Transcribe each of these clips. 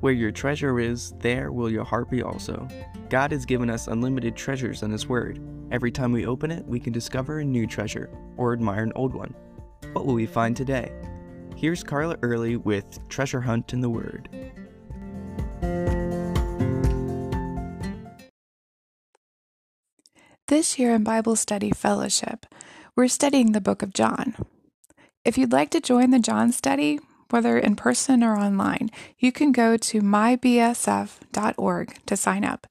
Where your treasure is, there will your heart be also. God has given us unlimited treasures in His Word. Every time we open it, we can discover a new treasure or admire an old one. What will we find today? Here's Carla Early with Treasure Hunt in the Word. This year in Bible Study Fellowship, we're studying the book of John. If you'd like to join the John study, whether in person or online, you can go to mybsf.org to sign up.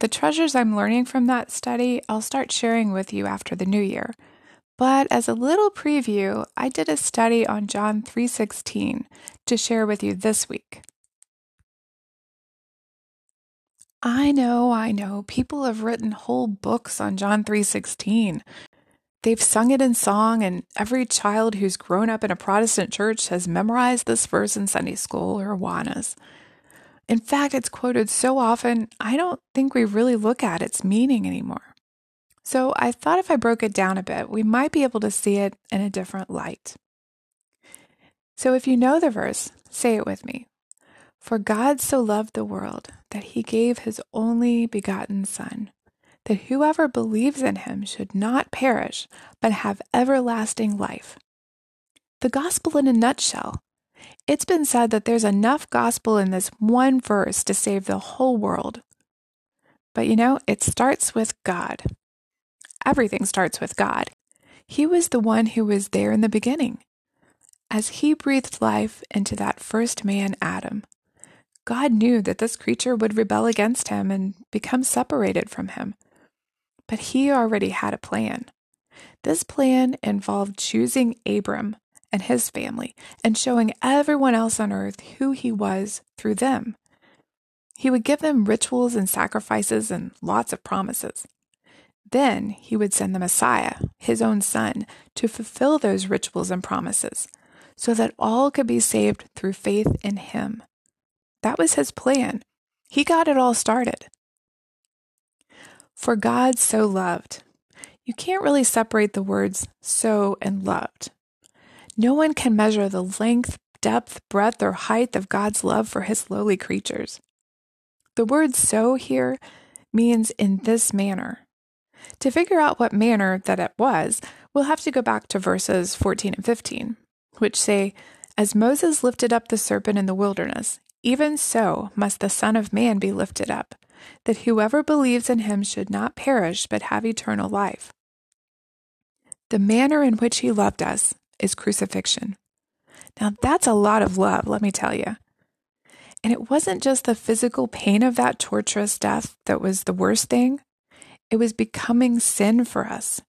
The treasures I'm learning from that study, I'll start sharing with you after the new year. But as a little preview, I did a study on John 3:16 to share with you this week. I know, I know. People have written whole books on John 3:16. They've sung it in song and every child who's grown up in a Protestant church has memorized this verse in Sunday school or Awanas. In fact, it's quoted so often, I don't think we really look at its meaning anymore. So I thought if I broke it down a bit, we might be able to see it in a different light. So if you know the verse, say it with me. For God so loved the world that he gave his only begotten Son, that whoever believes in him should not perish, but have everlasting life. The gospel in a nutshell. It's been said that there's enough gospel in this one verse to save the whole world. But you know, it starts with God. Everything starts with God. He was the one who was there in the beginning. As he breathed life into that first man, Adam, God knew that this creature would rebel against him and become separated from him. But he already had a plan. This plan involved choosing Abram and his family and showing everyone else on earth who he was through them. He would give them rituals and sacrifices and lots of promises. Then he would send the Messiah, his own son, to fulfill those rituals and promises so that all could be saved through faith in him. That was his plan. He got it all started. For God so loved. You can't really separate the words so and loved. No one can measure the length, depth, breadth, or height of God's love for his lowly creatures. The word so here means in this manner. To figure out what manner that it was, we'll have to go back to verses 14 and 15, which say, As Moses lifted up the serpent in the wilderness, even so must the Son of Man be lifted up, that whoever believes in him should not perish but have eternal life. The manner in which he loved us is crucifixion. Now, that's a lot of love, let me tell you. And it wasn't just the physical pain of that torturous death that was the worst thing, it was becoming sin for us,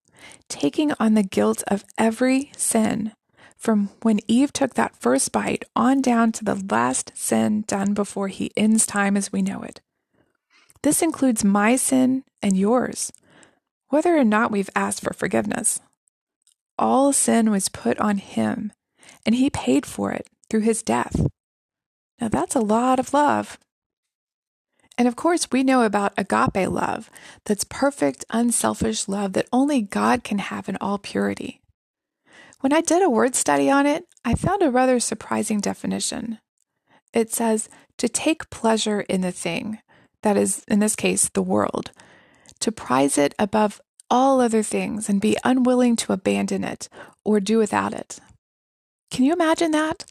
taking on the guilt of every sin from when Eve took that first bite on down to the last sin done before he ends time as we know it. This includes my sin and yours, whether or not we've asked for forgiveness. All sin was put on him, and he paid for it through his death. Now that's a lot of love. And of course, we know about agape love, that's perfect, unselfish love that only God can have in all purity. When I did a word study on it, I found a rather surprising definition. It says to take pleasure in the thing, that is, in this case, the world, to prize it above all other things and be unwilling to abandon it or do without it. Can you imagine that?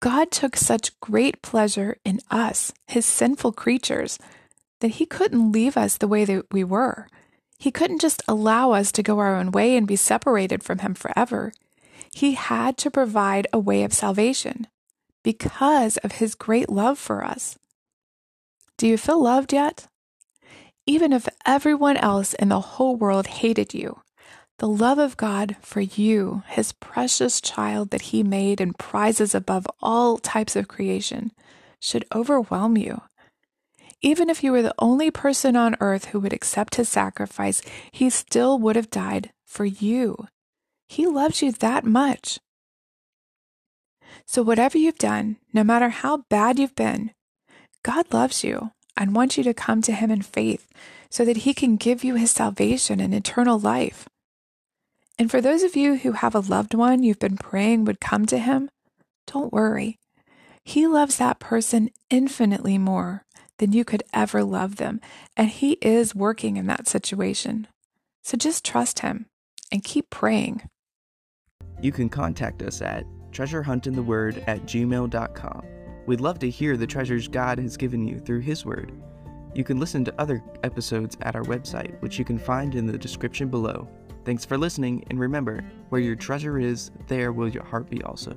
God took such great pleasure in us, his sinful creatures, that he couldn't leave us the way that we were. He couldn't just allow us to go our own way and be separated from him forever. He had to provide a way of salvation because of his great love for us. Do you feel loved yet? Even if everyone else in the whole world hated you, the love of God for you, his precious child that he made and prizes above all types of creation, should overwhelm you. Even if you were the only person on earth who would accept his sacrifice, he still would have died for you. He loves you that much. So, whatever you've done, no matter how bad you've been, God loves you and wants you to come to Him in faith so that He can give you His salvation and eternal life. And for those of you who have a loved one you've been praying would come to Him, don't worry. He loves that person infinitely more than you could ever love them, and He is working in that situation. So just trust Him and keep praying. You can contact us at treasurehuntintheword at gmail.com. We'd love to hear the treasures God has given you through His Word. You can listen to other episodes at our website, which you can find in the description below. Thanks for listening, and remember, where your treasure is, there will your heart be also.